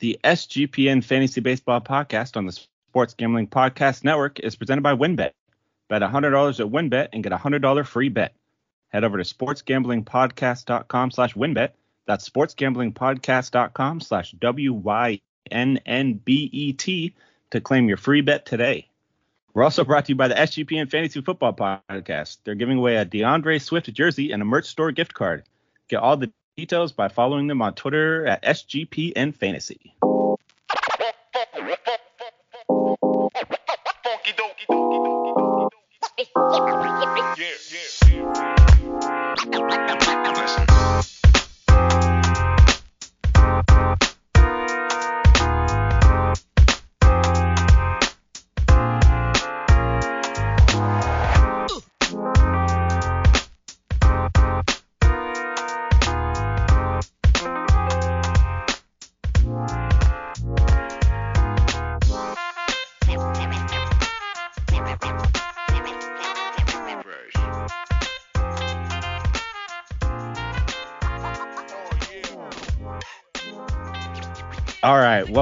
The SGPN Fantasy Baseball Podcast on the Sports Gambling Podcast Network is presented by WynnBET. Bet $100 at WynnBET and get a $100 free bet. Head over to sportsgamblingpodcast.com slash wynnbet. That's sportsgamblingpodcast.com slash W-Y-N-N-B-E-T to claim your free bet today. We're also brought to you by the SGPN Fantasy Football Podcast. They're giving away a DeAndre Swift jersey and a merch store gift card. Get all the details by following them on Twitter at SGPN Fantasy.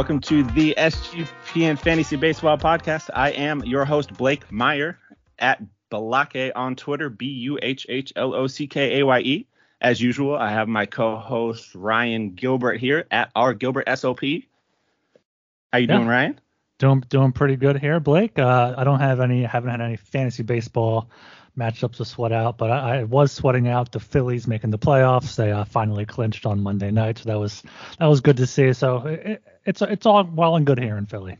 Welcome to the SGPN Fantasy Baseball Podcast. I am your host Blake Meyer at Balake on Twitter, B U H H L O C K A Y E. As usual, I have my co-host Ryan Gilbert here at our Gilbert SOP. How you Yeah. doing, Ryan? Doing doing pretty good here, Blake. Uh, I don't have any, haven't had any fantasy baseball matchups to sweat out, but I, I was sweating out the Phillies making the playoffs. They uh, finally clinched on Monday night, so that was that was good to see. So it, it's it's all well and good here in Philly.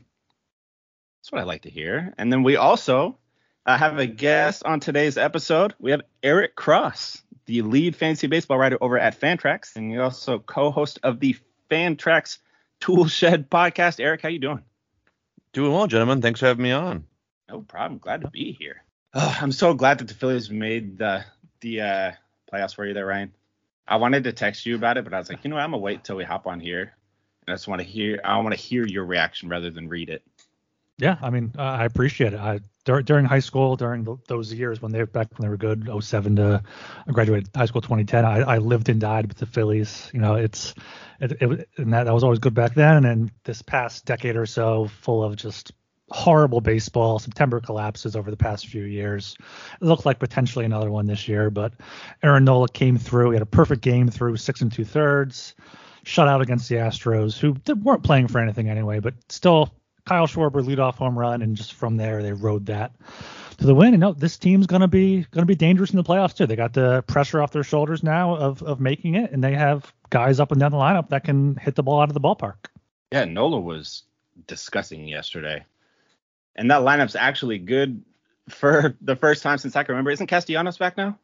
That's what I like to hear. And then we also uh, have a guest on today's episode. We have Eric Cross, the lead fantasy baseball writer over at Fantrax, and you're also co-host of the Fantrax Tool Shed podcast. Eric, how you doing? Doing well, gentlemen. Thanks for having me on. No problem. Glad to be here. Oh, I'm so glad that the Phillies made the the uh, playoffs for you there, Ryan. I wanted to text you about it, but I was like, you know what? I'm gonna wait until we hop on here. I just want to hear. I want to hear your reaction rather than read it. Yeah, I mean, uh, I appreciate it. I dur- during high school, during th those years when they back when they were good, 07 to I graduated high school 2010. I, I lived and died with the Phillies. You know, it's it, it and that, that was always good back then. And this past decade or so, full of just horrible baseball. September collapses over the past few years. It looked like potentially another one this year, but Aaron Nola came through. He had a perfect game through six and two thirds. Shut out against the Astros, who weren't playing for anything anyway, but still Kyle Schwarber leadoff home run, and just from there they rode that to the win. And no, this team's gonna be gonna be dangerous in the playoffs too. They got the pressure off their shoulders now of of making it, and they have guys up and down the lineup that can hit the ball out of the ballpark. Yeah, Nola was discussing yesterday, and that lineup's actually good for the first time since I can remember. Isn't Castellanos back now?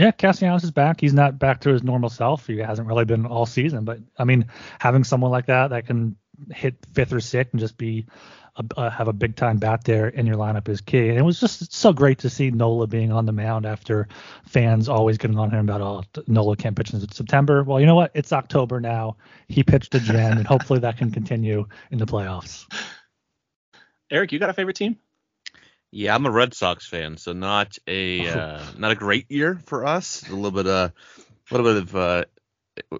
Yeah, Castellanos is back. He's not back to his normal self. He hasn't really been all season, but I mean, having someone like that that can hit fifth or sixth and just be a, uh, have a big time bat there in your lineup is key. And it was just so great to see Nola being on the mound after fans always getting on him about oh Nola can't pitch in September. Well, you know what? It's October now. He pitched again, and hopefully that can continue in the playoffs. Eric, you got a favorite team? Yeah, I'm a Red Sox fan, so not a uh, not a great year for us. A little bit uh, a little bit of uh,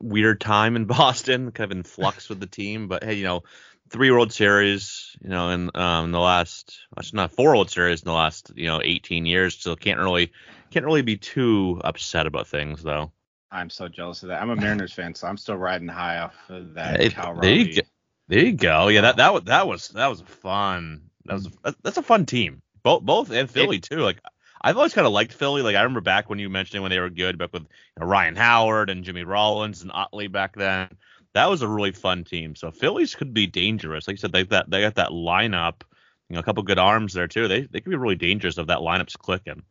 weird time in Boston, kind of in flux with the team. But hey, you know, three World Series, you know, in um the last actually not four World Series in the last you know 18 years, so can't really can't really be too upset about things though. I'm so jealous of that. I'm a Mariners fan, so I'm still riding high off of that. Hey, Cal there you go. There you go. Yeah, that that was that was that was fun. That was that- that's a fun team. Both both and Philly too. Like I've always kind of liked Philly. Like I remember back when you mentioned when they were good, back with you know, Ryan Howard and Jimmy Rollins and Utley back then. That was a really fun team. So Phillies could be dangerous. Like you said, they that they got that lineup. You know, a couple good arms there too. They they could be really dangerous if that lineup's clicking.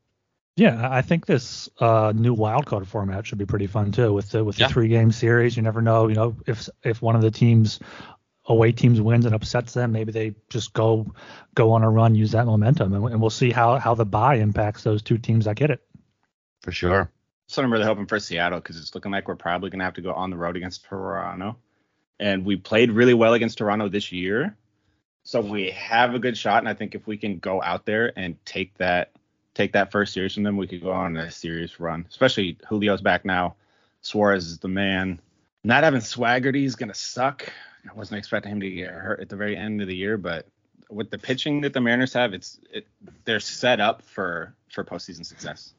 Yeah, I think this uh, new wild card format should be pretty fun too. With the with the Yeah. three game series, you never know. You know, if if one of the teams away teams wins and upsets them, maybe they just go go on a run, use that momentum, and, and we'll see how how the buy impacts those two teams that get it. For sure. So I'm really hoping for Seattle because it's looking like we're probably gonna have to go on the road against Toronto, and we played really well against Toronto this year, so we have a good shot. And I think if we can go out there and take that take that first series from them, we could go on a serious run. Especially Julio's back now, Suarez is the man. Not having Swaggerty is gonna suck. I wasn't expecting him to get hurt at the very end of the year, but with the pitching that the Mariners have, it's it, they're set up for for postseason success.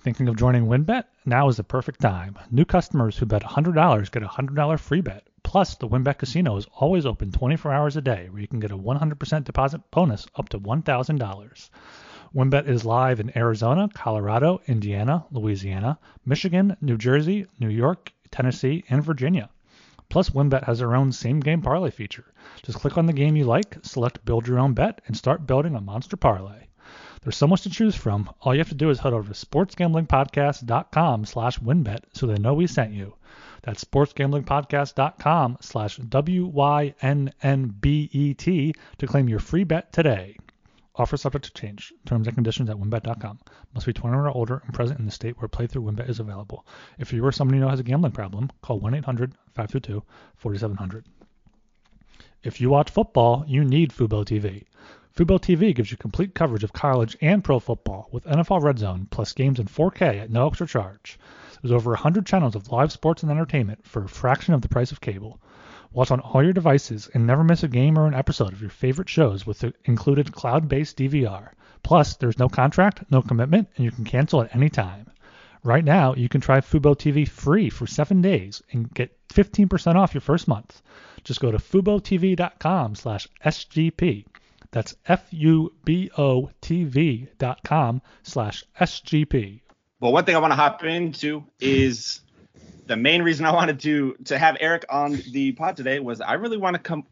Thinking of joining WynnBET? Now is the perfect time. New customers who bet $100 get a $100 free bet. Plus, the WynnBET Casino is always open 24 hours a day, where you can get a 100% deposit bonus up to $1,000. WynnBET is live in Arizona, Colorado, Indiana, Louisiana, Michigan, New Jersey, New York, Tennessee, and Virginia. Plus, WynnBET has their own same game parlay feature. Just click on the game you like, select build your own bet, and start building a monster parlay. There's so much to choose from. All you have to do is head over to sportsgamblingpodcast.com slash wynnbet so they know we sent you. That's sportsgamblingpodcast.com slash W-Y-N-N-B-E-T to claim your free bet today. Offer subject to change. Terms and conditions at wynnbet.com. Must be 21 or older and present in the state where playthrough winbet is available. If you or someone you know has a gambling problem, call 1-800-522-4700. If you watch football, you need Fubo TV. Fubo TV gives you complete coverage of college and pro football with NFL Red Zone plus games in 4K at no extra charge. There's over 100 channels of live sports and entertainment for a fraction of the price of cable. Watch on all your devices and never miss a game or an episode of your favorite shows with the included cloud-based DVR. Plus, there's no contract, no commitment, and you can cancel at any time. Right now, you can try Fubo TV free for 7 days and get 15% off your first month. Just go to FuboTV.com slash SGP. That's F-U-B-O-T-V dot com slash SGP. But one thing I want to hop into is the main reason I wanted to to have Eric on the pod today was I really want to come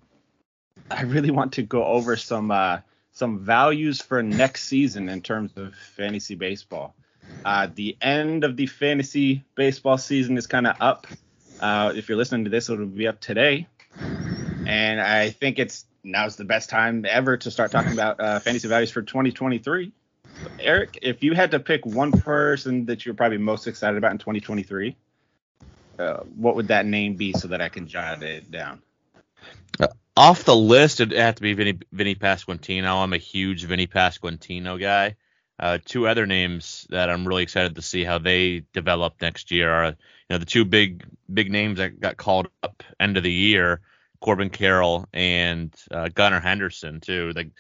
I really want to go over some uh, some values for next season in terms of fantasy baseball. Uh, the end of the fantasy baseball season is kind of up. Uh, if you're listening to this, it'll be up today, and I think it's now's the best time ever to start talking about uh, fantasy values for 2023. Eric, if you had to pick one person that you're probably most excited about in 2023, uh, what would that name be so that I can jot it down? Uh, off the list, it'd have to be Vinny, Vinny Pasquantino. I'm a huge Vinny Pasquantino guy. Uh, two other names that I'm really excited to see how they develop next year are, you know, the two big big names that got called up end of the year, Corbin Carroll and uh, Gunnar Henderson too. Like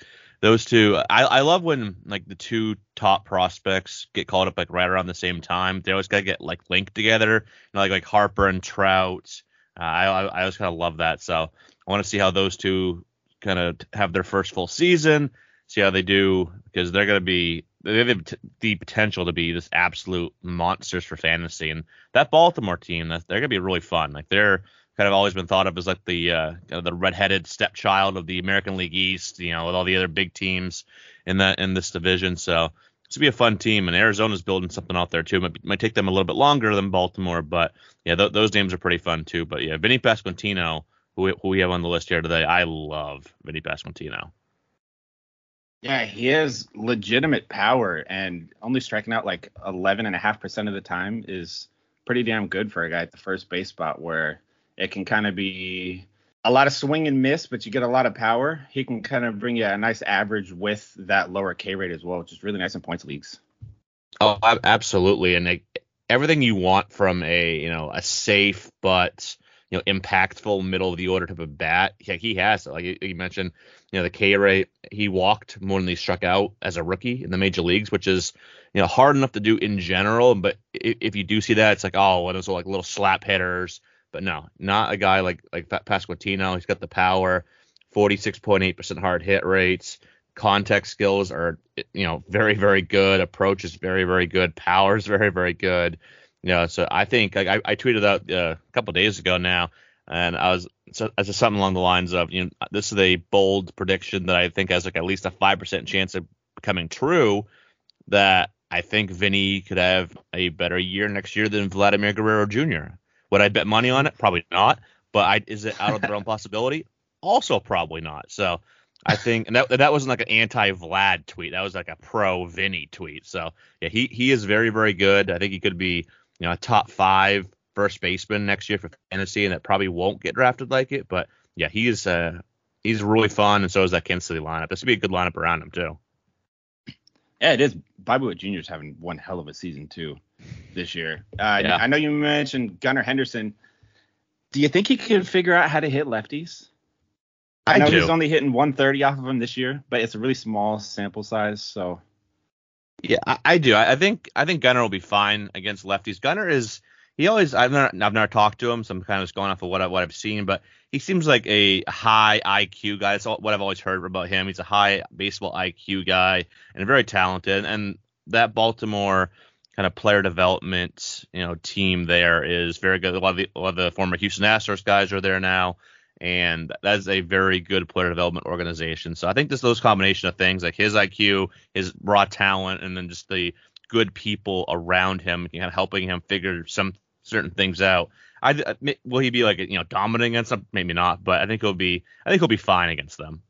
those two, I, I love when like the two top prospects get called up like right around the same time. They always gotta get like linked together, you know, like like Harper and Trout. Uh, I I always kind of love that. So I want to see how those two kind of have their first full season, see how they do because they're gonna be they have the potential to be this absolute monsters for fantasy. And that Baltimore team, they're gonna be really fun. Like they're kind of always been thought of as like the uh, kind of the redheaded stepchild of the American League East, you know, with all the other big teams in that in this division. So this will be a fun team, and Arizona's building something out there too. Might, might take them a little bit longer than Baltimore, but yeah, th- those names are pretty fun too. But yeah, Vinny Pasquantino, who we, who we have on the list here today, I love Vinny Pasquantino. Yeah, he has legitimate power, and only striking out like 11.5% of the time is pretty damn good for a guy at the first base spot where it can kind of be a lot of swing and miss, but you get a lot of power. He can kind of bring you a nice average with that lower K rate as well, which is really nice in points leagues. Oh, absolutely, and like, everything you want from a you know a safe but you know impactful middle of the order type of bat. Yeah, he has like you mentioned, you know the K rate. He walked more than he struck out as a rookie in the major leagues, which is you know hard enough to do in general. But if you do see that, it's like oh, what those are like little slap hitters but no, not a guy like like Pasquantino. He's got the power, 46.8% hard hit rates. Contact skills are you know very very good. Approach is very very good. Power is very very good. You know, so I think like, I, I tweeted out uh, a couple days ago now, and I was so, as something along the lines of you know this is a bold prediction that I think has like at least a five percent chance of coming true. That I think Vinny could have a better year next year than Vladimir Guerrero Jr. Would I bet money on it? Probably not. But I, is it out of the realm possibility? Also, probably not. So I think, and that that wasn't like an anti Vlad tweet. That was like a pro Vinny tweet. So yeah, he he is very very good. I think he could be you know a top five first baseman next year for fantasy, and that probably won't get drafted like it. But yeah, he is uh he's really fun, and so is that Kansas City lineup. This would be a good lineup around him too. Yeah, it is. Bobby Witt Jr. is having one hell of a season too this year. Uh, yeah. I know you mentioned Gunnar Henderson. Do you think he can figure out how to hit lefties? I, I know do. he's only hitting 130 off of him this year, but it's a really small sample size, so Yeah, I, I do. I, I think I think Gunnar will be fine against lefties. Gunnar is he always I've never I've never talked to him, so I'm kind of just going off of what I, what I've seen, but he seems like a high IQ guy. That's what I've always heard about him. He's a high baseball IQ guy and very talented. And that Baltimore kind of player development you know team there is very good. A lot of the, lot of the former Houston Astros guys are there now. And that is a very good player development organization. So I think this those combination of things like his IQ, his raw talent, and then just the good people around him, kind of helping him figure some certain things out. I will he be like you know dominant against them? Maybe not, but I think he'll be. I think he'll be fine against them.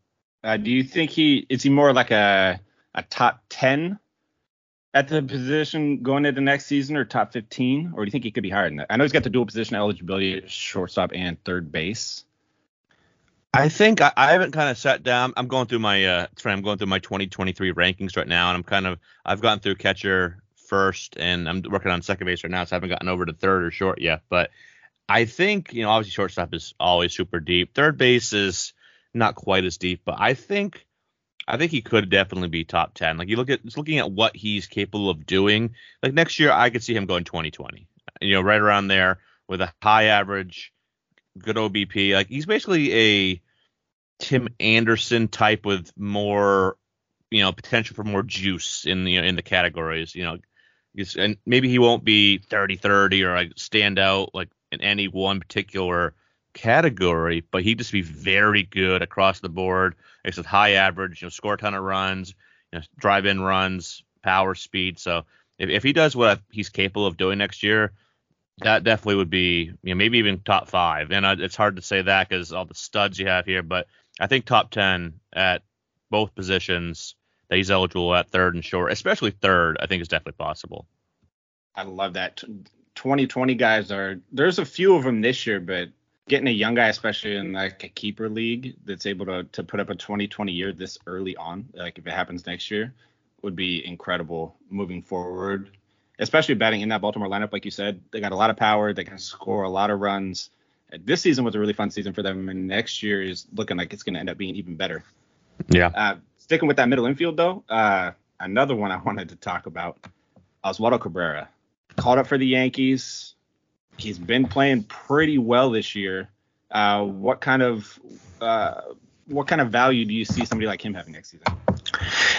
Uh, do you think he is he more like a a top ten at the position going into next season, or top fifteen, or do you think he could be higher than that? I know he's got the dual position eligibility at shortstop and third base. I think I, I haven't kind of sat down. I'm going through my uh, I'm going through my 2023 rankings right now, and I'm kind of I've gotten through catcher first, and I'm working on second base right now, so I haven't gotten over to third or short yet. But I think you know obviously shortstop is always super deep. Third base is not quite as deep, but I think I think he could definitely be top 10. Like you look at just looking at what he's capable of doing. Like next year, I could see him going 2020. You know, right around there with a high average, good OBP. Like he's basically a Tim Anderson type with more, you know, potential for more juice in the in the categories. You know, and maybe he won't be 30-30 or like stand out like in any one particular category, but he'd just be very good across the board. A high average, you know, score a ton of runs, you know, drive in runs, power speed. So if, if he does what he's capable of doing next year, that definitely would be, you know, maybe even top five. And it's hard to say that because all the studs you have here, but I think top 10 at both positions that he's eligible at third and short, especially third, I think is definitely possible. I love that. 2020 guys are, there's a few of them this year, but getting a young guy, especially in like a keeper league, that's able to to put up a 2020 year this early on, like if it happens next year, would be incredible moving forward. Especially batting in that Baltimore lineup, like you said, they got a lot of power. They can score a lot of runs. This season was a really fun season for them, and next year is looking like it's going to end up being even better. Yeah. Uh, sticking with that middle infield though, uh, another one I wanted to talk about, Oswaldo Cabrera, called up for the Yankees he's been playing pretty well this year. Uh, what kind of uh, what kind of value do you see somebody like him having next season?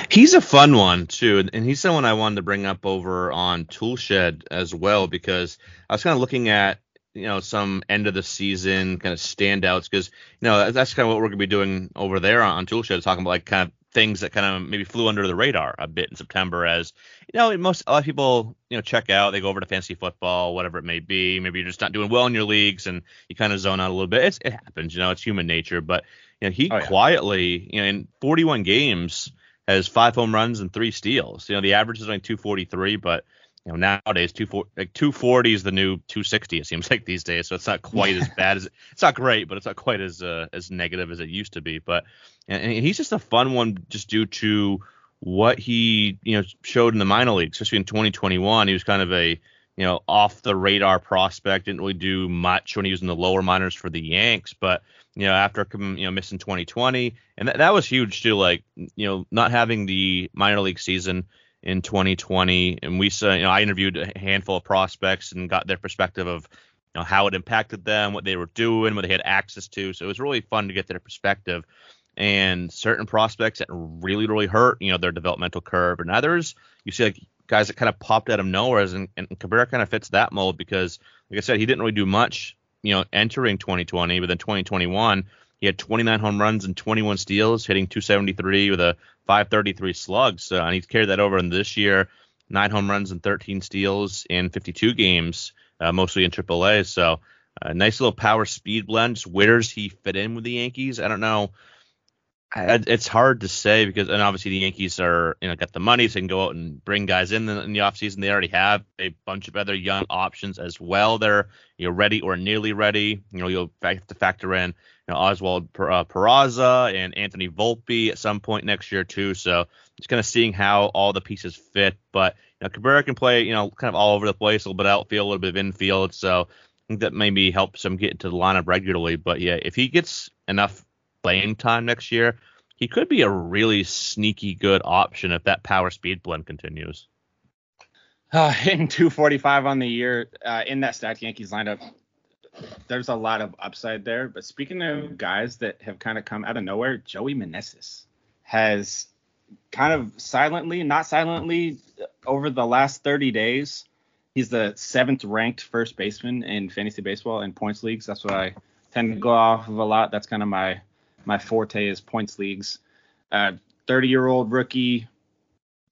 He's a fun one too, and he's someone I wanted to bring up over on Toolshed as well because I was kind of looking at you know some end of the season kind of standouts because you know that's kind of what we're gonna be doing over there on, on Toolshed, talking about like kind of things that kind of maybe flew under the radar a bit in September as you know most a lot of people you know check out they go over to fantasy football whatever it may be. Maybe you're just not doing well in your leagues and you kind of zone out a little bit. It's, it happens you know it's human nature but you know he oh, yeah. quietly you know in 41 games has five home runs and three steals. You know the average is only 243 but you know nowadays 240 like 240 is the new 260 it seems like these days. So it's not quite as bad as it's not great but it's not quite as uh, as negative as it used to be. But and, and he's just a fun one just due to what he you know showed in the minor leagues especially in 2021 he was kind of a you know off the radar prospect didn't really do much when he was in the lower minors for the Yanks. But you know after you know missing 2020 and that, that was huge too like you know not having the minor league season in 2020, and we saw, you know, I interviewed a handful of prospects and got their perspective of, you know, how it impacted them, what they were doing, what they had access to. So it was really fun to get their perspective. And certain prospects that really, really hurt, you know, their developmental curve, and others you see like guys that kind of popped out of nowhere, and, and Cabrera kind of fits that mold because, like I said, he didn't really do much, you know, entering 2020, but then 2021 he had 29 home runs and 21 steals, hitting 273 with a 533 slug. So and he's carried that over in this year, nine home runs and 13 steals in 52 games, uh, mostly in AAA. So a nice little power speed blend. Just where does he fit in with the Yankees? I don't know. I, it's hard to say because, and obviously the Yankees are, you know, got the money, so they can go out and bring guys in in the offseason. They already have a bunch of other young options as well. They're, you know, ready or nearly ready. You know, you'll have to factor in, know, Oswald uh, Peraza and Anthony Volpe at some point next year too. So just kind of seeing how all the pieces fit. But you know, Cabrera can play, you know, kind of all over the place, a little bit outfield, a little bit of infield. So that maybe helps him get into the lineup regularly. But yeah, if he gets enough playing time next year, he could be a really sneaky good option if that power speed blend continues. Uh, hitting 245 on the year uh, in that stacked Yankees lineup, there's a lot of upside there. But speaking of guys that have kind of come out of nowhere, Joey Meneses has kind of silently, not silently, over the last 30 days, he's the seventh ranked first baseman in fantasy baseball and points leagues. That's what I tend to go off of a lot. That's kind of my my forte is points leagues. 30 uh, year old rookie,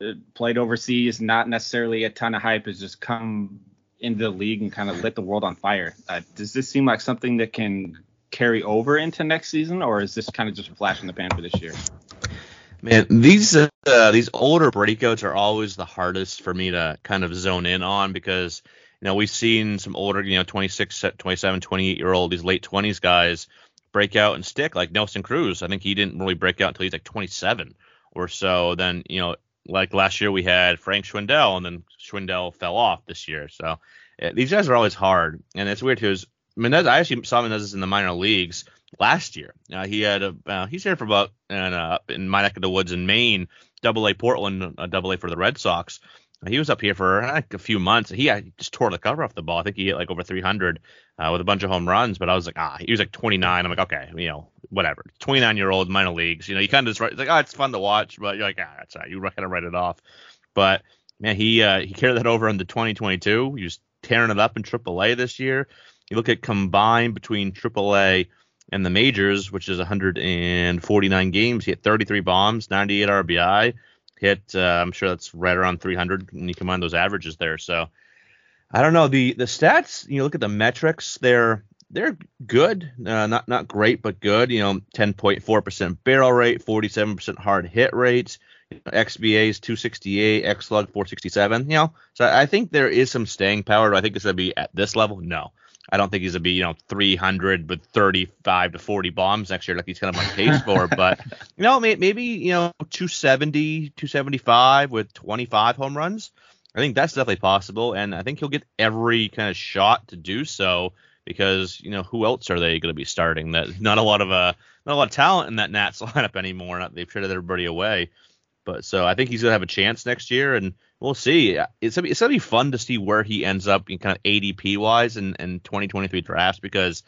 uh, played overseas, not necessarily a ton of hype, has just come into the league and kind of lit the world on fire. Uh, does this seem like something that can carry over into next season, or is this kind of just a flash in the pan for this year? Man, these uh, these older breakouts are always the hardest for me to kind of zone in on because you know we've seen some older, you know, 26, 27, 28 year old, these late 20s guys break out and stick like Nelson Cruz. I think he didn't really break out until he's like 27 or so. Then you know, like last year we had Frank Schwindel, and then Schwindel fell off this year. So uh, these guys are always hard, and it's weird too. Is Menez. I actually saw Meneses in the minor leagues last year. Uh, he had a uh, he's here for about uh, in my neck of the woods in Maine, Double A Portland, uh, Double A for the Red Sox. He was up here for like a few months. He just tore the cover off the ball. I think he hit like over 300 uh, with a bunch of home runs. But I was like, ah, he was like 29. I'm like, okay, you know, whatever. 29 year old minor leagues. You know, you kind of just write, like, oh, it's fun to watch, but you're like, ah, that's right. You kind of write it off. But man, he uh, he carried that over into 2022. He was tearing it up in AAA this year. You look at combined between AAA and the majors, which is 149 games. He hit 33 bombs, 98 RBI. Hit, uh, I'm sure that's right around 300 when you combine those averages there. So I don't know the the stats. You look at the metrics; they're they're good, uh, not not great, but good. You know, 10.4% barrel rate, 47% hard hit rates. XBA is 268, xslug 467. You know, so I think there is some staying power. Do I think it's gonna be at this level? No. I don't think he's gonna be, you know, 300 with 35 to 40 bombs next year, like he's kind of on pace for. But you know, maybe you know 270, 275 with 25 home runs. I think that's definitely possible, and I think he'll get every kind of shot to do so because you know who else are they going to be starting? That not a lot of uh not a lot of talent in that Nats lineup anymore. They've traded everybody away. But so I think he's gonna have a chance next year, and we'll see. It's gonna be, it's gonna be fun to see where he ends up in kind of ADP wise in, in 2023 drafts because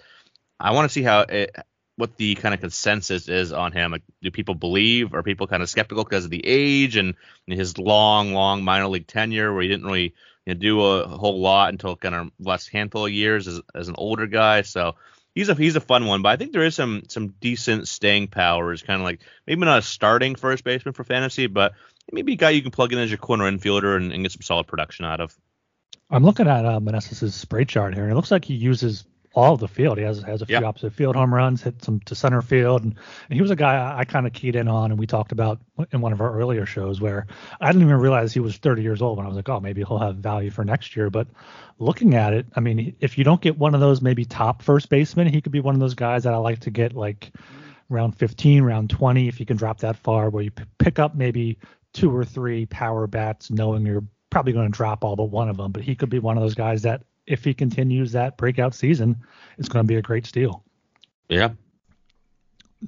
I want to see how it, what the kind of consensus is on him. Like, do people believe? Are people kind of skeptical because of the age and his long, long minor league tenure where he didn't really you know, do a whole lot until kind of last handful of years as, as an older guy? So he's a he's a fun one, but I think there is some some decent staying power. Is kind of like maybe not a starting first baseman for fantasy, but maybe a guy you can plug in as your corner infielder and, and get some solid production out of. I'm looking at uh, Meneses' spray chart here, and it looks like he uses all of the field. He has has a few yep. opposite field home runs, hit some to center field, and, and he was a guy I, I kind of keyed in on, and we talked about in one of our earlier shows where I didn't even realize he was 30 years old when I was like, oh, maybe he'll have value for next year. But looking at it, I mean, if you don't get one of those maybe top first baseman, he could be one of those guys that I like to get like round 15, round 20, if you can drop that far, where you p- pick up maybe two or three power bats, knowing you're probably going to drop all but one of them. But he could be one of those guys that if he continues that breakout season, it's going to be a great steal. Yeah.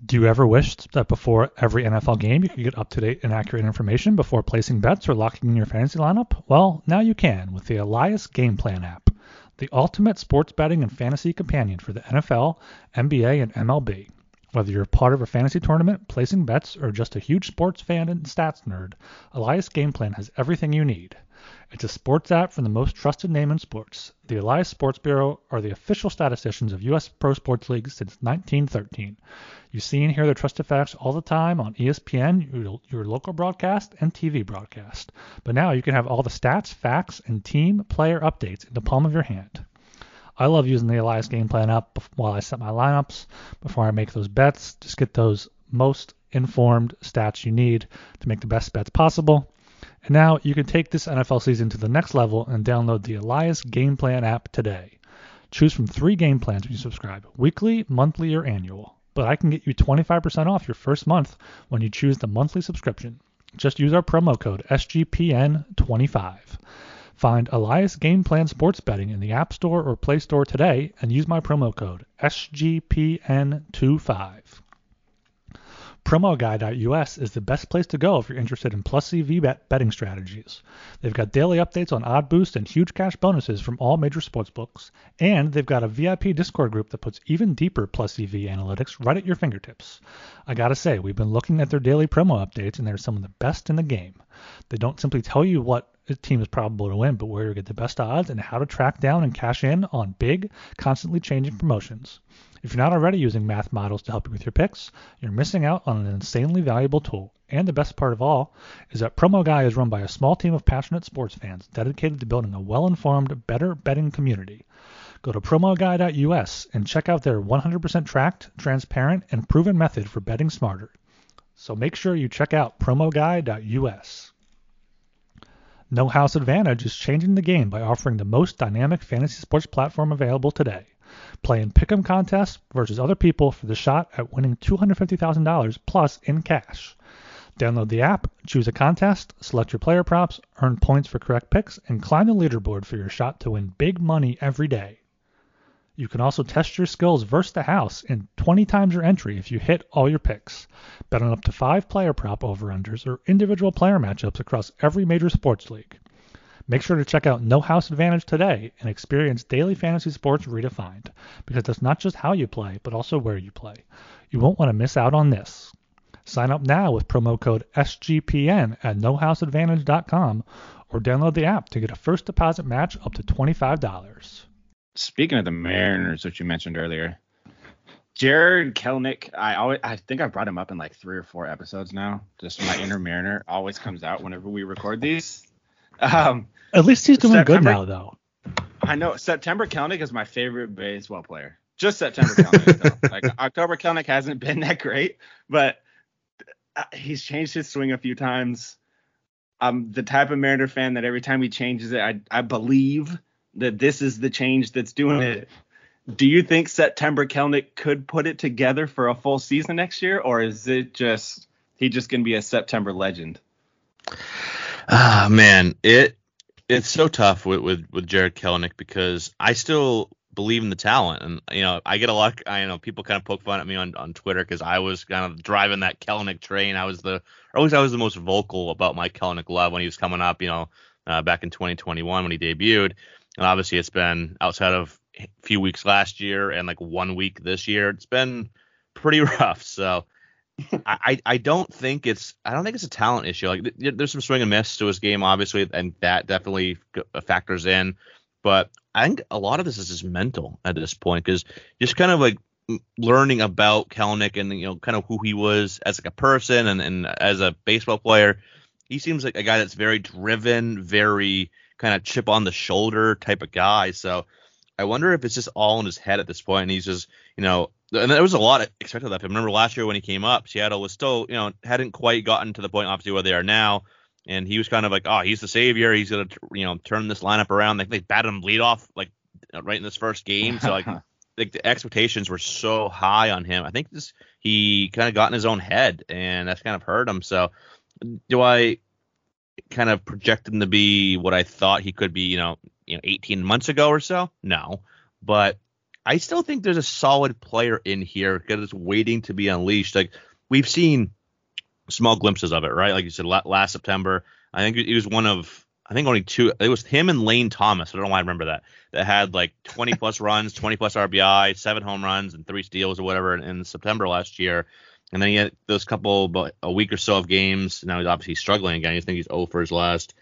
Do you ever wish that before every NFL game you could get up to date and accurate information before placing bets or locking in your fantasy lineup? Well, now you can with the Elias Game Plan app, the ultimate sports betting and fantasy companion for the NFL, NBA, and MLB. Whether you're part of a fantasy tournament, placing bets, or just a huge sports fan and stats nerd, Elias Game Plan has everything you need. It's a sports app from the most trusted name in sports. The Elias Sports Bureau are the official statisticians of U.S. pro sports leagues since 1913. You see and hear their trusted facts all the time on ESPN, your, your local broadcast, and TV broadcast. But now you can have all the stats, facts, and team player updates in the palm of your hand. I love using the Elias game plan app while I set my lineups, before I make those bets. Just get those most informed stats you need to make the best bets possible. And now you can take this NFL season to the next level and download the Elias Game Plan app today. Choose from three game plans when you subscribe weekly, monthly, or annual. But I can get you 25% off your first month when you choose the monthly subscription. Just use our promo code SGPN25. Find Elias Game Plan Sports Betting in the App Store or Play Store today and use my promo code SGPN25. PromoGuy.us is the best place to go if you're interested in plus EV bet betting strategies. They've got daily updates on odd boost and huge cash bonuses from all major sportsbooks, and they've got a VIP Discord group that puts even deeper plus EV analytics right at your fingertips. I gotta say, we've been looking at their daily promo updates, and they're some of the best in the game. They don't simply tell you what a team is probable to win, but where you get the best odds and how to track down and cash in on big, constantly changing promotions. If you're not already using math models to help you with your picks, you're missing out on an insanely valuable tool. And the best part of all is that Promo Guy is run by a small team of passionate sports fans dedicated to building a well informed, better betting community. Go to promoguy.us and check out their 100% tracked, transparent, and proven method for betting smarter. So make sure you check out promoguy.us. No House Advantage is changing the game by offering the most dynamic fantasy sports platform available today. Play in pick'em contests versus other people for the shot at winning $250,000 plus in cash. Download the app, choose a contest, select your player props, earn points for correct picks, and climb the leaderboard for your shot to win big money every day. You can also test your skills versus the house in 20 times your entry if you hit all your picks. Bet on up to five player prop over-unders or individual player matchups across every major sports league. Make sure to check out No House Advantage today and experience daily fantasy sports redefined, because that's not just how you play, but also where you play. You won't want to miss out on this. Sign up now with promo code SGPN at nohouseadvantage.com or download the app to get a first deposit match up to $25. Speaking of the Mariners, which you mentioned earlier, Jarred Kelenic, I always I think I've brought him up in like three or four episodes now. Just my inner Mariner always comes out whenever we record these. Um, At least he's doing September, good now, though. I know September Kelenic is my favorite baseball player. Just September Kelenic. like October Kelenic hasn't been that great, but uh, he's changed his swing a few times. I'm the type of Mariner fan that every time he changes it, I I believe that this is the change that's doing it. Do you think September Kelenic could put it together for a full season next year, or is it just he just gonna be a September legend? Ah man, it it's so tough with with, with Jarred Kelenic because I still believe in the talent, and you know I get a lot. I know people kind of poke fun at me on on Twitter because I was kind of driving that Kelenic train. I was the, or at least I was the most vocal about my Kelenic love when he was coming up. You know, uh, back in 2021 when he debuted, and obviously it's been outside of a few weeks last year and like one week this year. It's been pretty rough. So I, I don't think it's I don't think it's a talent issue. Like there's some swing and miss to his game, obviously, and that definitely uh, factors in. But I think a lot of this is just mental at this point because just kind of like learning about Kelenic and you know kind of who he was as like a person and, and as a baseball player. He seems like a guy that's very driven, very kind of chip on the shoulder type of guy. So I wonder if it's just all in his head at this point, and he's just you know and there was a lot expected of him. Remember last year when he came up, Seattle was still, you know, hadn't quite gotten to the point obviously where they are now. And he was kind of like, oh, he's the savior. He's gonna, you know, turn this lineup around. Like they batted him lead off like uh, right in this first game. So like, like the expectations were so high on him. I think this he kind of got in his own head, and that's kind of hurt him. So do I kind of project him to be what I thought he could be, you know, you know, 18 months ago or so? No, but I still think there's a solid player in here because it's waiting to be unleashed. Like we've seen small glimpses of it, right? Like you said last September, I think he was one of I think only two. It was him and Lane Thomas. I don't know why I remember that. That had like 20 plus runs, 20 plus RBI, seven home runs, and three steals or whatever in, in September last year. And then he had those couple, about a week or so of games. Now he's obviously struggling again. You think he's 0 for his last,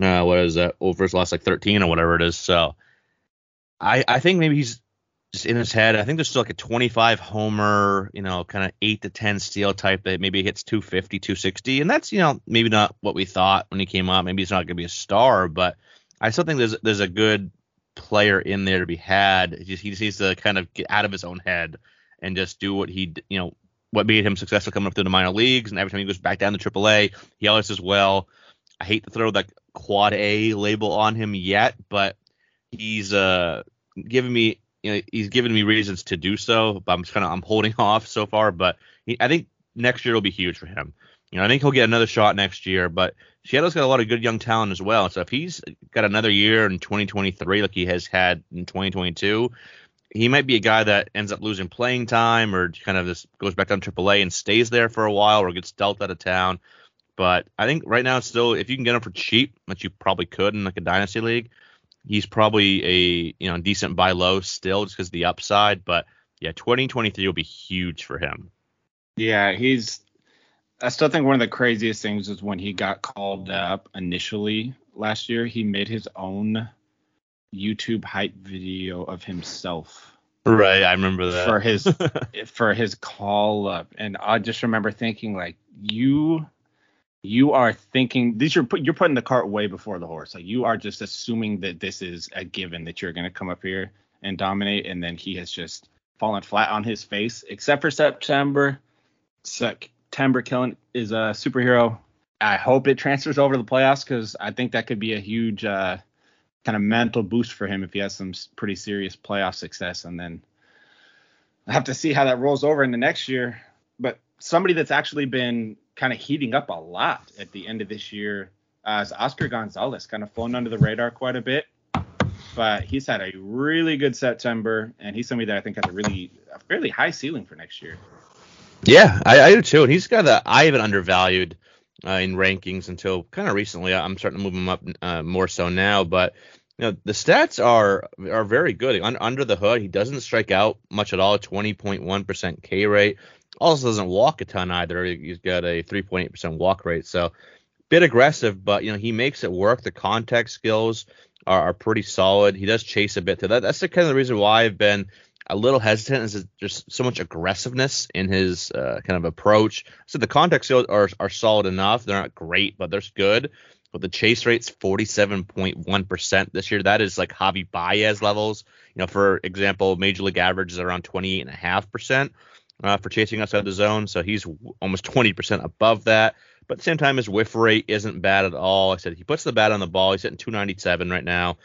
uh, what is that? 0 for his last like 13 or whatever it is. So I, I think maybe he's just in his head. I think there's still like a 25 homer, you know, kind of 8 to 10 steal type that maybe hits 250, 260. And that's, you know, maybe not what we thought when he came up. Maybe he's not going to be a star, but I still think there's there's a good player in there to be had. He just, he just needs to kind of get out of his own head and just do what he, you know, what made him successful coming up through the minor leagues. And every time he goes back down to AAA, he always does well. I hate to throw that quad A label on him yet, but he's uh giving me you know he's given me reasons to do so, but I'm kind of I'm holding off so far. But he, I think next year will be huge for him. You know, I think he'll get another shot next year, but Seattle's got a lot of good young talent as well. So if he's got another year in 2023 like he has had in 2022, he might be a guy that ends up losing playing time or kind of just goes back down AAA and stays there for a while or gets dealt out of town. But I think right now, it's still, if you can get him for cheap, which you probably could in like a dynasty league, he's probably a you know decent buy low still just because the upside. But yeah, 2023 will be huge for him. Yeah, he's. I still think one of the craziest things is when he got called up initially last year. He made his own YouTube hype video of himself. Right, I remember that for his for his call up, and I just remember thinking like you you are thinking these you're put, you're putting the cart way before the horse. Like you are just assuming that this is a given that you're going to come up here and dominate, and then he has just fallen flat on his face, except for September. September Kelenic is a superhero. I hope it transfers over to the playoffs because I think that could be a huge uh, kind of mental boost for him if he has some pretty serious playoff success, and then I have to see how that rolls over in the next year. But somebody that's actually been kind of heating up a lot at the end of this year is Oscar Gonzalez, kind of flown under the radar quite a bit. But he's had a really good September, and he's somebody that I think has a really a fairly high ceiling for next year. Yeah, I, I do too. And he's got the I haven't undervalued uh, in rankings until kind of recently. I'm starting to move him up uh, more so now, but you know the stats are are very good. Un, under the hood, he doesn't strike out much at all. 20.1% K rate, also doesn't walk a ton either. He's got a 3.8% walk rate. So bit aggressive, but you know he makes it work. The contact skills are, are pretty solid. He does chase a bit. To that that's the kind of the reason why I've been a little hesitant. Is just so much aggressiveness in his uh, kind of approach. So the contact skills are are solid enough. They're not great, but they're good. But the chase rate's 47.1% this year. That is like Javi Baez levels. You know, for example, major league average is around 28.5% uh, for chasing outside the zone. So he's almost 20% above that. But at the same time, his whiff rate isn't bad at all. I said he puts the bat on the ball. He's hitting 297 right now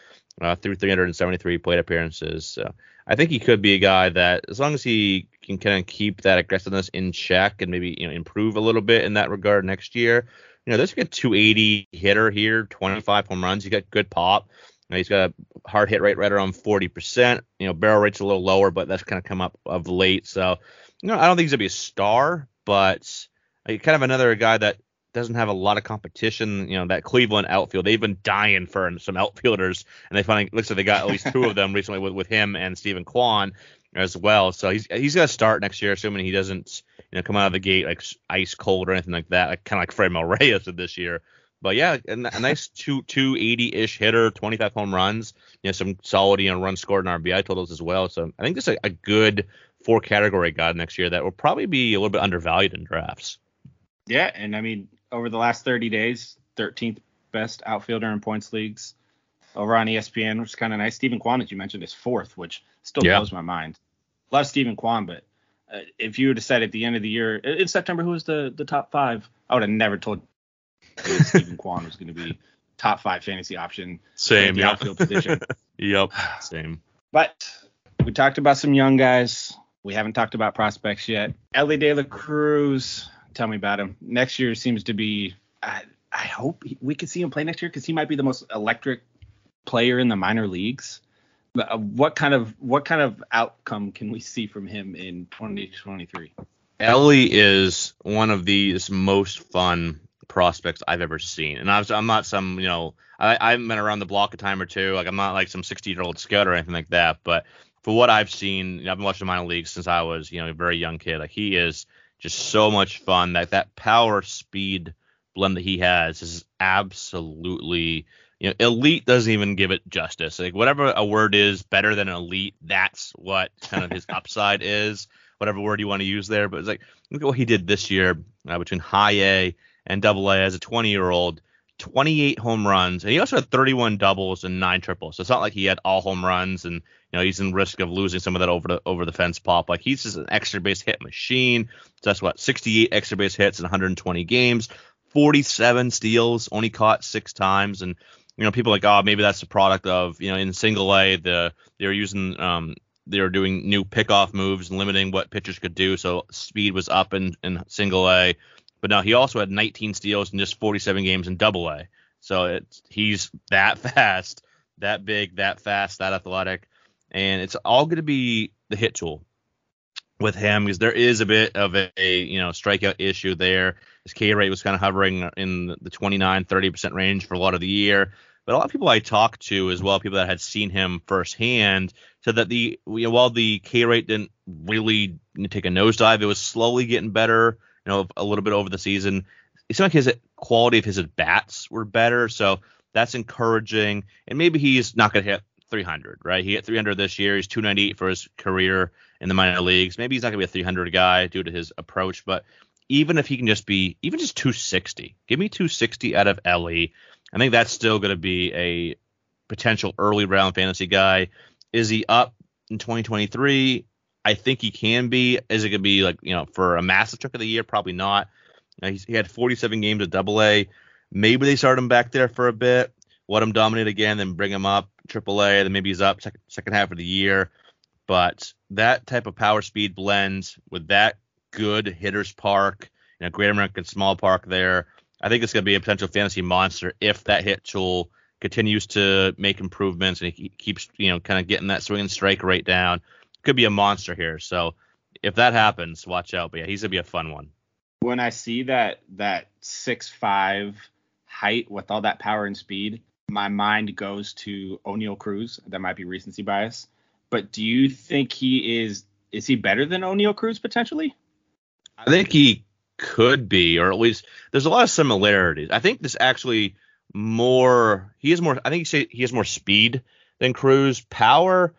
uh, through 373 plate appearances. So I think he could be a guy that, as long as he can kind of keep that aggressiveness in check and maybe you know improve a little bit in that regard next year. You know, there's a good 280 hitter here, 25 home runs. He's got good pop. You know, he's got a hard hit rate right around 40%. You know, barrel rate's a little lower, but that's kind of come up of late. So know, I don't think he's gonna be a star, but kind of another guy that doesn't have a lot of competition. You know, that Cleveland outfield, they've been dying for some outfielders, and they finally looks like they got at least two of them recently with, with him and Steven Kwan as well. So he's he's gonna start next year, assuming he doesn't you know come out of the gate like ice cold or anything like that, like kind of like Franmil Reyes did this year. But yeah, a, a nice two two eighty ish hitter, 25 home runs, you know, some solid you know run scored and RBI totals as well. So I think this is a, a good four category guy next year that will probably be a little bit undervalued in drafts. Yeah, and I mean over the last 30 days, 13th best outfielder in points leagues over on ESPN, which is kind of nice. Steven Kwan, as you mentioned, is fourth, which still yeah. blows my mind. Love Steven Kwan, but uh, if you would have said at the end of the year in September who was the the top five, I would have never told Steven Kwan was going to be top five fantasy option. Same, yeah. outfield position. yep, same. But we talked about some young guys. We haven't talked about prospects yet. Elly De La Cruz, tell me about him. Next year seems to be. I, I hope we could see him play next year because he might be the most electric player in the minor leagues. Uh, what kind of what kind of outcome can we see from him in 2023? Elly is one of the most fun prospects I've ever seen, and I'm, I'm not some you know I, I've been around the block a time or two. Like I'm not like some 60 year old scout or anything like that, but for what I've seen, I've been watching minor leagues since I was, you know, a very young kid. Like he is just so much fun. That that power speed blend that he has is absolutely, you know, elite doesn't even give it justice. Like whatever a word is better than elite, that's what kind of his upside is. Whatever word you want to use there, but it's like look at what he did this year uh, between high A and double A as a 20 year old 28 home runs, and he also had 31 doubles and nine triples. So it's not like he had all home runs, and you know he's in risk of losing some of that over the over the fence pop. Like he's just an extra base hit machine. So that's what 68 extra base hits in 120 games, 47 steals, only caught six times, and you know people like oh maybe that's the product of you know in single A the they were using um they were doing new pickoff moves limiting what pitchers could do, so speed was up in in single A But now he also had 19 steals in just 47 games in Double A. So it's he's that fast, that big, that fast, that athletic, and it's all going to be the hit tool with him because there is a bit of a, a, you know strikeout issue there. His K rate was kind of hovering in the 29 30% range for a lot of the year. But a lot of people I talked to as well, people that had seen him firsthand, said that the you know, while the K rate didn't really take a nosedive, it was slowly getting better. You know, a little bit over the season. It seemed like his quality of his at bats were better, so that's encouraging. And maybe he's not going to hit 300, right? He hit 300 this year. He's 298 for his career in the minor leagues. Maybe he's not going to be a 300 guy due to his approach, but even if he can just be even just 260, give me 260 out of Elly. I think that's still going to be a potential early round fantasy guy. Is he up in 2023? I think he can be. Is it going to be like you know for a massive chunk of the year? Probably not. Uh, he had 47 games at Double A. Maybe they start him back there for a bit, let him dominate again, then bring him up Triple A. Then maybe he's up second, second half of the year. But that type of power speed blends with that good hitters park, you know, Great American Small Park there. I think it's going to be a potential fantasy monster if that hit tool continues to make improvements and he keeps, you know, kind of getting that swing and strike rate down. Could be a monster here. So if that happens, watch out. But yeah, he's gonna be a fun one. When I see that that six five height with all that power and speed, my mind goes to Oneil Cruz. That might be recency bias. But do you think he is is he better than Oneil Cruz potentially? I think he could be, or at least there's a lot of similarities. I think this actually more he has more I think he he has more speed than Cruz. Power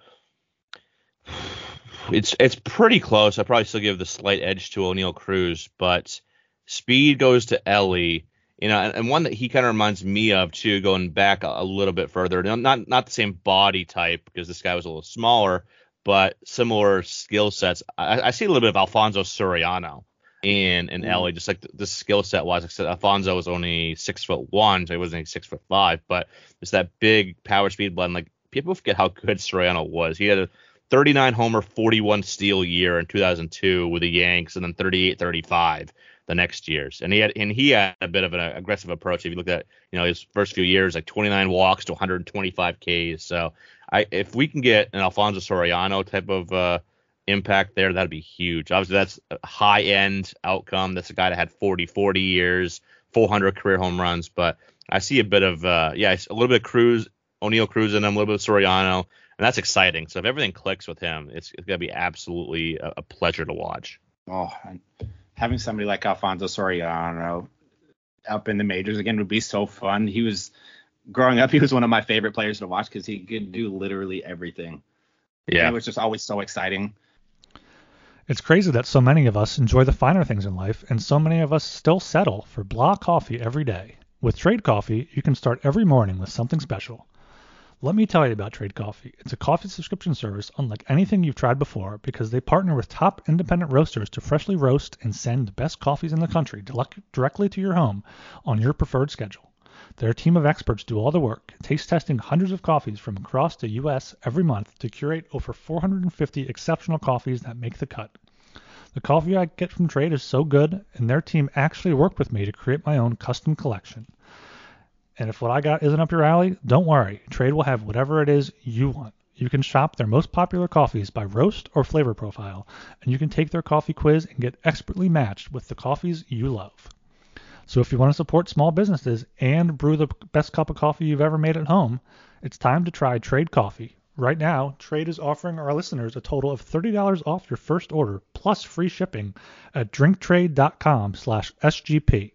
it's it's pretty close. I probably still give the slight edge to Oneil Cruz, but speed goes to Elly. You know, and, and one that he kind of reminds me of too, going back a, a little bit further. Not not the same body type because this guy was a little smaller, but similar skill sets. I, I see a little bit of Alfonso Soriano in in mm-hmm. Elly, just like the, the skill set wise. Said, Alfonso was only six foot one, so he wasn't six foot five, but it's that big power speed blend. Like people forget how good Soriano was. He had a 39 homer, 41 steal year in 2002 with the Yanks, and then 38, 35 the next years. And he had and he had a bit of an aggressive approach. If you look at you know his first few years, like 29 walks to 125 Ks. So I if we can get an Alfonso Soriano type of uh, impact there, that'd be huge. Obviously, that's a high end outcome. That's a guy that had 40, 40 years, 400 career home runs. But I see a bit of, uh, yeah, a little bit of Cruz, Oneil Cruz in him, a little bit of Soriano, and that's exciting. So if everything clicks with him, it's, it's gonna be absolutely a, a pleasure to watch. Oh, having somebody like Alfonso Soriano up in the majors again would be so fun. He was growing up, he was one of my favorite players to watch because he could do literally everything. Yeah, and it was just always so exciting. It's crazy that so many of us enjoy the finer things in life, and so many of us still settle for blah coffee every day. With Trade Coffee, you can start every morning with something special. Let me tell you about Trade Coffee. It's a coffee subscription service unlike anything you've tried before because they partner with top independent roasters to freshly roast and send the best coffees in the country directly to your home on your preferred schedule. Their team of experts do all the work, taste testing hundreds of coffees from across the U.S. every month to curate over 450 exceptional coffees that make the cut. The coffee I get from Trade is so good, and their team actually worked with me to create my own custom collection. And if what I got isn't up your alley, don't worry. Trade will have whatever it is you want. You can shop their most popular coffees by roast or flavor profile, and you can take their coffee quiz and get expertly matched with the coffees you love. So if you want to support small businesses and brew the best cup of coffee you've ever made at home, it's time to try Trade Coffee. Right now, Trade is offering our listeners a total of $30 off your first order plus free shipping at drinktrade.com/sgp.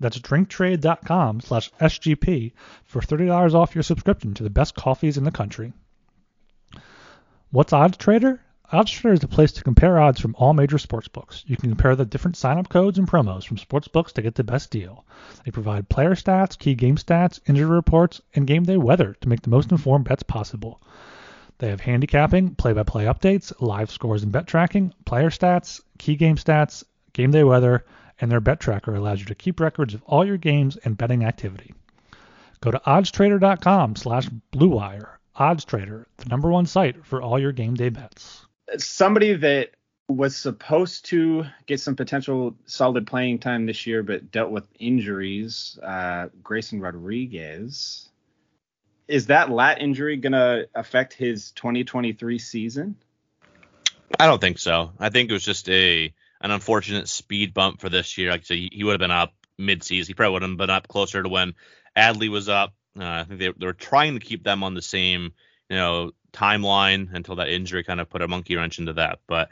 That's drinktrade.com/sgp for $30 off your subscription to the best coffees in the country. What's Odds Trader? OddsTrader is a place to compare odds from all major sportsbooks. You can compare the different sign-up codes and promos from sportsbooks to get the best deal. They provide player stats, key game stats, injury reports, and game day weather to make the most informed bets possible. They have handicapping, play-by-play updates, live scores and bet tracking, player stats, key game stats, game day weather, and their bet tracker allows you to keep records of all your games and betting activity. Go to oddstrader.com slash bluewire. OddsTrader, the number one site for all your game day bets somebody that was supposed to get some potential solid playing time this year, but dealt with injuries. Uh, Grayson Rodriguez. Is that lat injury going to affect his 2023 season? I don't think so. I think it was just a an unfortunate speed bump for this year. Like said, he, he would have been up mid-season. He probably would have been up closer to when Adley was up. Uh, I think they, they were trying to keep them on the same, you know, timeline until that injury kind of put a monkey wrench into that. But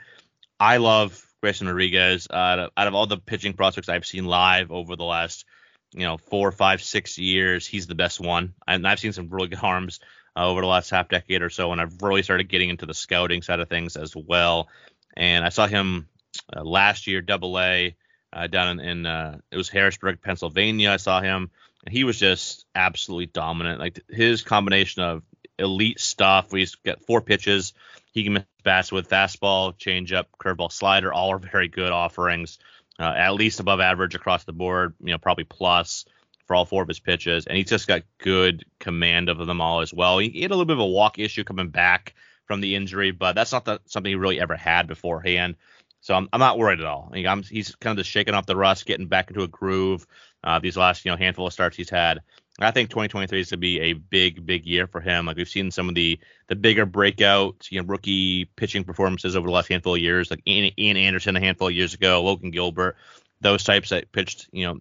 I love Grayson Rodriguez. Uh, out, of, out of all the pitching prospects I've seen live over the last, you know, four, five, six years, he's the best one. And I've seen some really good arms uh, over the last half decade or so, and I've really started getting into the scouting side of things as well. And I saw him uh, last year, Double A, uh, down in, in uh, it was Harrisburg, Pennsylvania. I saw him, and he was just absolutely dominant. Like his combination of elite stuff. He's got four pitches. He can miss bats with fastball, changeup, curveball, slider. All are very good offerings. Uh, at least above average across the board. You know, probably plus for all four of his pitches, and he's just got good command of them all as well. He, he had a little bit of a walk issue coming back from the injury, but that's not the, something he really ever had beforehand. So I'm, I'm not worried at all. I mean, he's kind of just shaking off the rust, getting back into a groove. Uh, these last you know handful of starts he's had. I think 2023 is to be a big, big year for him. Like we've seen some of the the bigger breakout, you know, rookie pitching performances over the last handful of years, like Ian, Ian Anderson a handful of years ago, Logan Gilbert, those types that pitched, you know,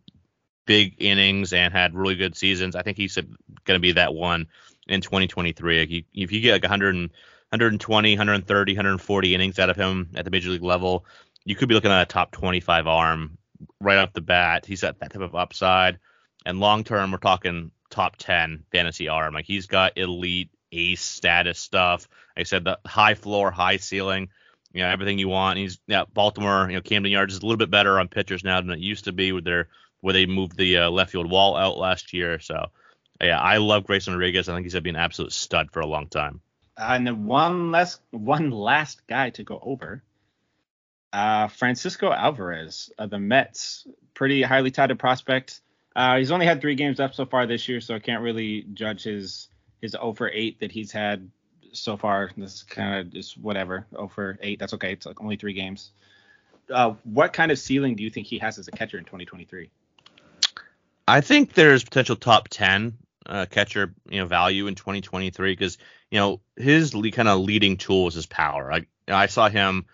big innings and had really good seasons. I think he's going to be that one in 2023. Like you, if you get like 100 and, 120, 130, 140 innings out of him at the major league level, you could be looking at a top 25 arm right off the bat. He's got that type of upside. And long term, we're talking top 10 fantasy arm. Like he's got elite ace status stuff. Like I said the high floor, high ceiling, you know, everything you want. He's yeah, Baltimore, you know, Camden Yards is a little bit better on pitchers now than it used to be with their where they moved the uh, left field wall out last year. So yeah, I love Grayson Rodriguez. I think he's gonna be an absolute stud for a long time. And one last one last guy to go over. Uh, Francisco Alvarez of the Mets, pretty highly touted prospect. Uh, he's only had three games up so far this year, so I can't really judge his his 0 for 8 that he's had so far. This kind of just whatever. 0 for 8, that's okay. It's like only three games. Uh, what kind of ceiling do you think he has as a catcher in 2023? I think there's potential top 10 uh, catcher you know value in 2023 because you know his kind of leading tool is his power. I I saw him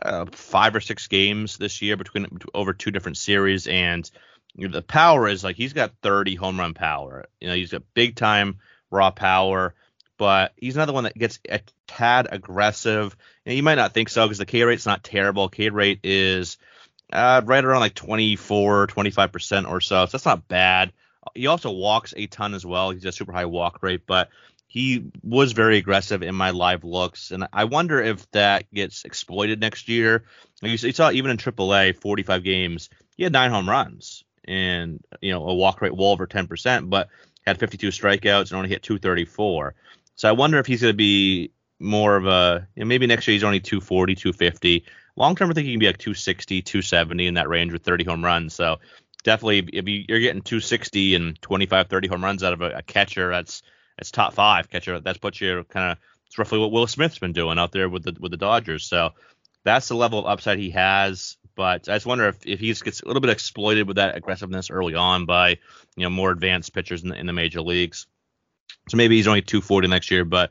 uh, five or six games this year between over two different series, and you know, the power is like he's got 30 home run power. You know he's got big time raw power, but he's another one that gets a tad aggressive. And you might not think so because the K rate's not terrible. K rate is uh, right around like 24, 25% or so. So that's not bad. He also walks a ton as well. He's a super high walk rate, but he was very aggressive in my live looks, and I wonder if that gets exploited next year. you saw even in AAA, 45 games, he had nine home runs and you know a walk rate well over 10%, but had 52 strikeouts and only hit 234. So I wonder if he's going to be more of a you know, maybe next year he's only 240, 250. Long term, I think he can be like 260, 270 in that range with 30 home runs. So definitely, if you're getting 260 and 25, 30 home runs out of a, a catcher, that's that's top five catcher. That's what you're kind of. It's roughly what Will Smith's been doing out there with the with the Dodgers. So that's the level of upside he has. But I just wonder if, if he gets a little bit exploited with that aggressiveness early on by you know more advanced pitchers in the, in the major leagues. So maybe he's only 240 next year, but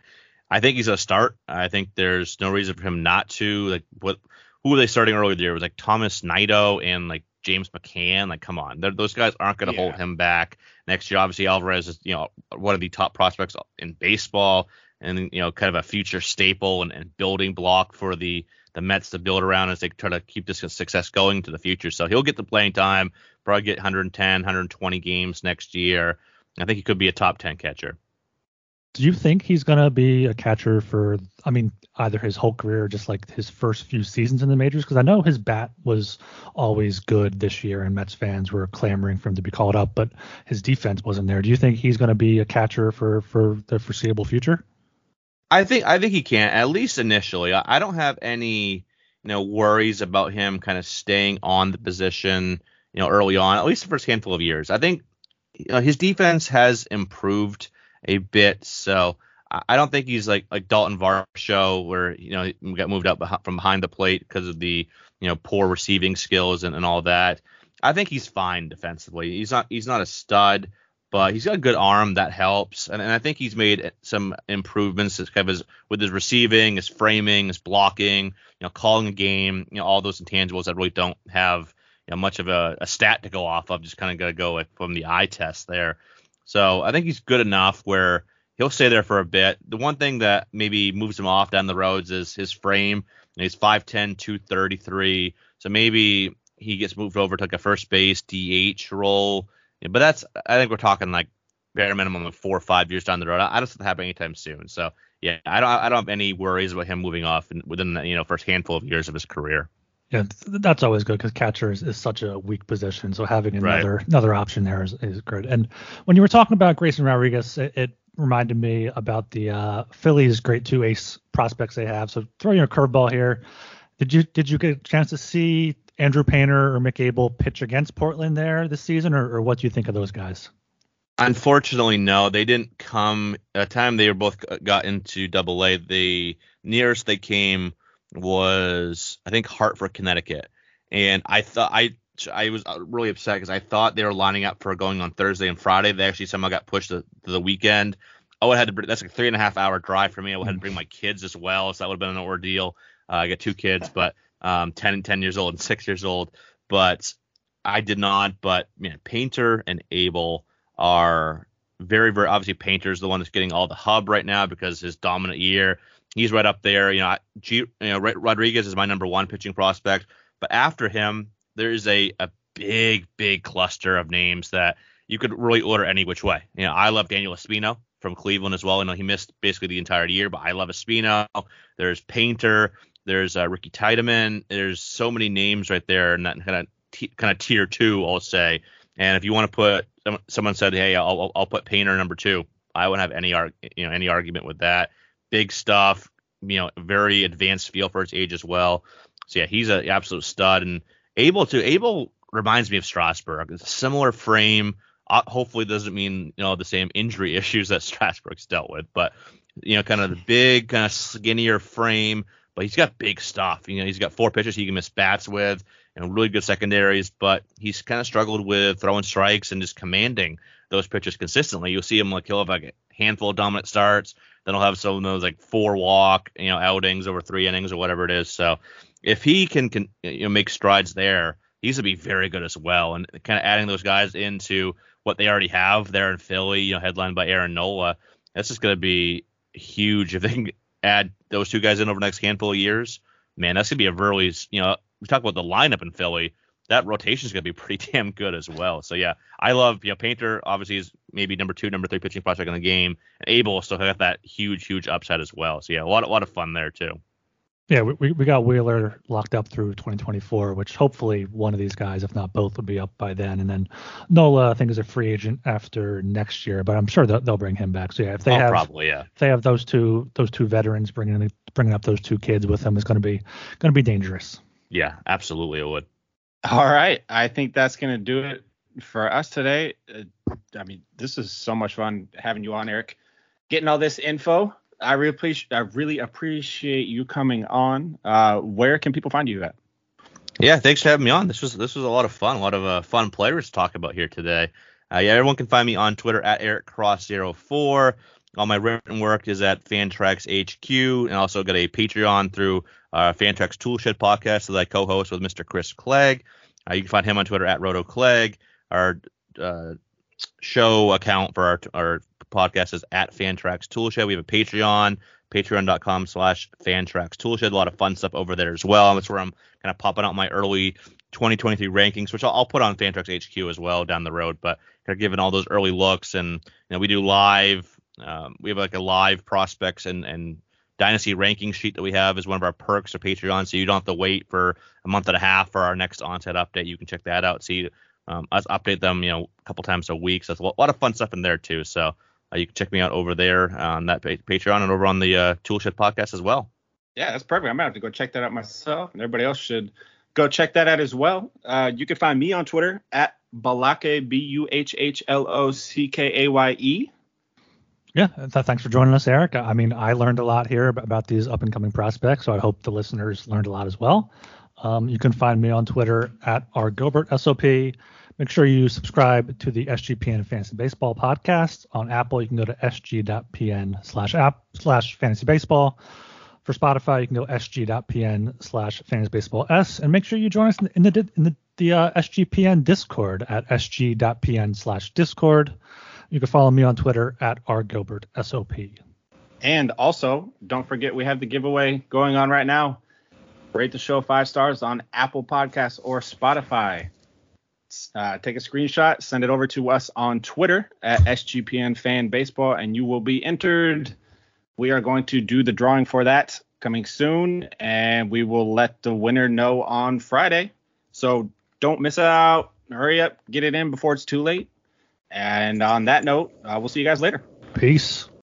I think he's a start. I think there's no reason for him not to. Like what who were they starting earlier the year? It was like Thomas Nido and like James McCann. Like, come on, They're, those guys aren't going to yeah. hold him back next year. Obviously, Alvarez is you know one of the top prospects in baseball, and you know kind of a future staple and, and building block for the the Mets to build around as they try to keep this success going to the future. So he'll get the playing time, probably get 110, 120 games next year. I think he could be a top 10 catcher. Do you think he's gonna be a catcher for? I mean, either his whole career or just like his first few seasons in the majors? Because I know his bat was always good this year, and Mets fans were clamoring for him to be called up, but his defense wasn't there. Do you think he's gonna be a catcher for for the foreseeable future? I think I think he can at least initially. I, I don't have any you know worries about him kind of staying on the position you know early on, at least the first handful of years. I think you know, his defense has improved a bit, so I don't think he's like like Dalton Varsho, where you know he got moved up from behind the plate because of the you know poor receiving skills and, and all that. I think he's fine defensively. He's not he's not a stud, but he's got a good arm that helps, and, and I think he's made some improvements kind of his, with his receiving, his framing, his blocking, you know, calling a game, you know, all those intangibles that really don't have you know, much of a, a stat to go off of. Just kind of got to go like, from the eye test there. So I think he's good enough where he'll stay there for a bit. The one thing that maybe moves him off down the roads is his frame. he's 5'10, 233. So maybe he gets moved over to like a first base DH role. But that's I think we're talking like bare minimum of four or five years down the road. I, don't see that happen anytime soon. So yeah, I don't I don't have any worries about him moving off in, within the you know first handful of years of his career. Yeah, that's always good because catcher is, is, such a weak position. So having another right. another option there is, is good. And when you were talking about Grayson Rodriguez, it, it reminded me about the uh, Phillies' great two ace prospects they have. So throwing your curveball here. Did you did you get a chance to see Andrew Painter or Mick Abel pitch against Portland there this season, or, or what do you think of those guys? Unfortunately, no. They didn't come. At the time they were both got into Double A, the nearest they came was I think Hartford, Connecticut, and I thought I I was uh, really upset because I thought they were lining up for going on Thursday and Friday. They actually somehow got pushed to, to the weekend. Oh, I had to. That's like a three and a half hour drive for me. I had to bring my kids as well, so that would have been an ordeal. Uh, I got two kids, but um, 10 10 years old and six years old. But I did not. But man, Painter and Abel are very, very obviously Painter's the one that's getting all the hub right now because his dominant year. He's right up there. You know, G, you know, Rodriguez is my number one pitching prospect. But after him, there's a, a big, big cluster of names that you could really order any which way. You know, I love Daniel Espino from Cleveland as well. I know he missed basically the entire year, but I love Espino. There's Painter. There's uh, Ricky Tiedemann. There's so many names right there, and that kind of t- kind of tier two, I'll say. And if you want to put, someone said, hey, I'll I'll put Painter number two. I wouldn't have any you know any argument with that. Big stuff, you know, very advanced feel for his age as well. So yeah, he's an absolute stud and Abel to Abel reminds me of Strasburg. Similar frame. Uh, hopefully, doesn't mean you know the same injury issues that Strasburg's dealt with, but you know, kind of the big, kind of skinnier frame, but he's got big stuff. You know, he's got four pitches he can miss bats with and really good secondaries, but he's kind of struggled with throwing strikes and just commanding those pitches consistently. You'll see him like he'll have like a handful of dominant starts, then he'll have some of those like four walk, you know, outings over three innings or whatever it is. So if he can, can you know make strides there, he's gonna be very good as well. And kind of adding those guys into what they already have there in Philly, you know, headlined by Aaron Nola, that's just gonna be huge if they can add those two guys in over the next handful of years, man, that's gonna be a really you know we talk about the lineup in Philly. That rotation is going to be pretty damn good as well. So yeah, I love you know Painter obviously is maybe number two, number three pitching prospect in the game, and Abel still got that huge, huge upside as well. So yeah, a lot, a lot of fun there too. Yeah, we, we got Wheeler locked up through 2024, which hopefully one of these guys, if not both, will be up by then. And then Nola, I think, is a free agent after next year, but I'm sure they'll, they'll bring him back. So yeah, if they oh, have probably yeah, if they have those two those two veterans bringing bringing up those two kids with them, is going to be going to be dangerous. Yeah, absolutely, it would. All right, I think that's going to do it for us today. Uh, I mean, this is so much fun having you on, Eric. Getting all this info. I really appreciate I really appreciate you coming on. Uh, where can people find you at? Yeah, thanks for having me on. This was this was a lot of fun, a lot of uh, fun players to talk about here today. Uh, yeah, everyone can find me on Twitter at EricCross04. All my written work is at Fantrax HQ, and also got a Patreon through uh, Fantrax Toolshed podcast that I co-host with Mr. Chris Clegg. Uh, you can find him on Twitter at Roto Clegg. Our uh, show account for our, our podcast is at Fantrax Toolshed. We have a Patreon, patreon.com slash Fantrax Toolshed. A lot of fun stuff over there as well. That's where I'm kind of popping out my early 2023 rankings, which I'll, I'll, put on Fantrax HQ as well down the road. But kind of giving all those early looks, and you know, we do live. Um, we have like a live prospects and and dynasty ranking sheet that we have is one of our perks of Patreon, so you don't have to wait for a month and a half for our next onset update. You can check that out. See um, us update them, you know, a couple times a week. So there's a lot of fun stuff in there too. So uh, you can check me out over there on that Patreon and over on the uh, Toolshed podcast as well. Yeah, that's perfect. I'm gonna have to go check that out myself, and everybody else should go check that out as well. Uh, you can find me on Twitter at Balake B U H H L O C K A Y E. Yeah, th- thanks for joining us, Eric. I mean, I learned a lot here about these up and coming prospects, so I hope the listeners learned a lot as well. Um, you can find me on Twitter at rgilbertsop. Make sure you subscribe to the SGPN Fantasy Baseball podcast on Apple. You can go to sg.pn slash app slash fantasy baseball. For Spotify, you can go sg.pn slash fantasy baseball s. And make sure you join us in the in the, the uh, SGPN Discord at sg.pn slash discord. You can follow me on Twitter at rgilbertsop. And also, don't forget we have the giveaway going on right now. Rate the show five stars on Apple Podcasts or Spotify. Uh, take a screenshot, send it over to us on Twitter at SGPN Fan Baseball, and you will be entered. We are going to do the drawing for that coming soon, and we will let the winner know on Friday. So don't miss out. Hurry up, get it in before it's too late. And on that note, uh, we'll see you guys later. Peace.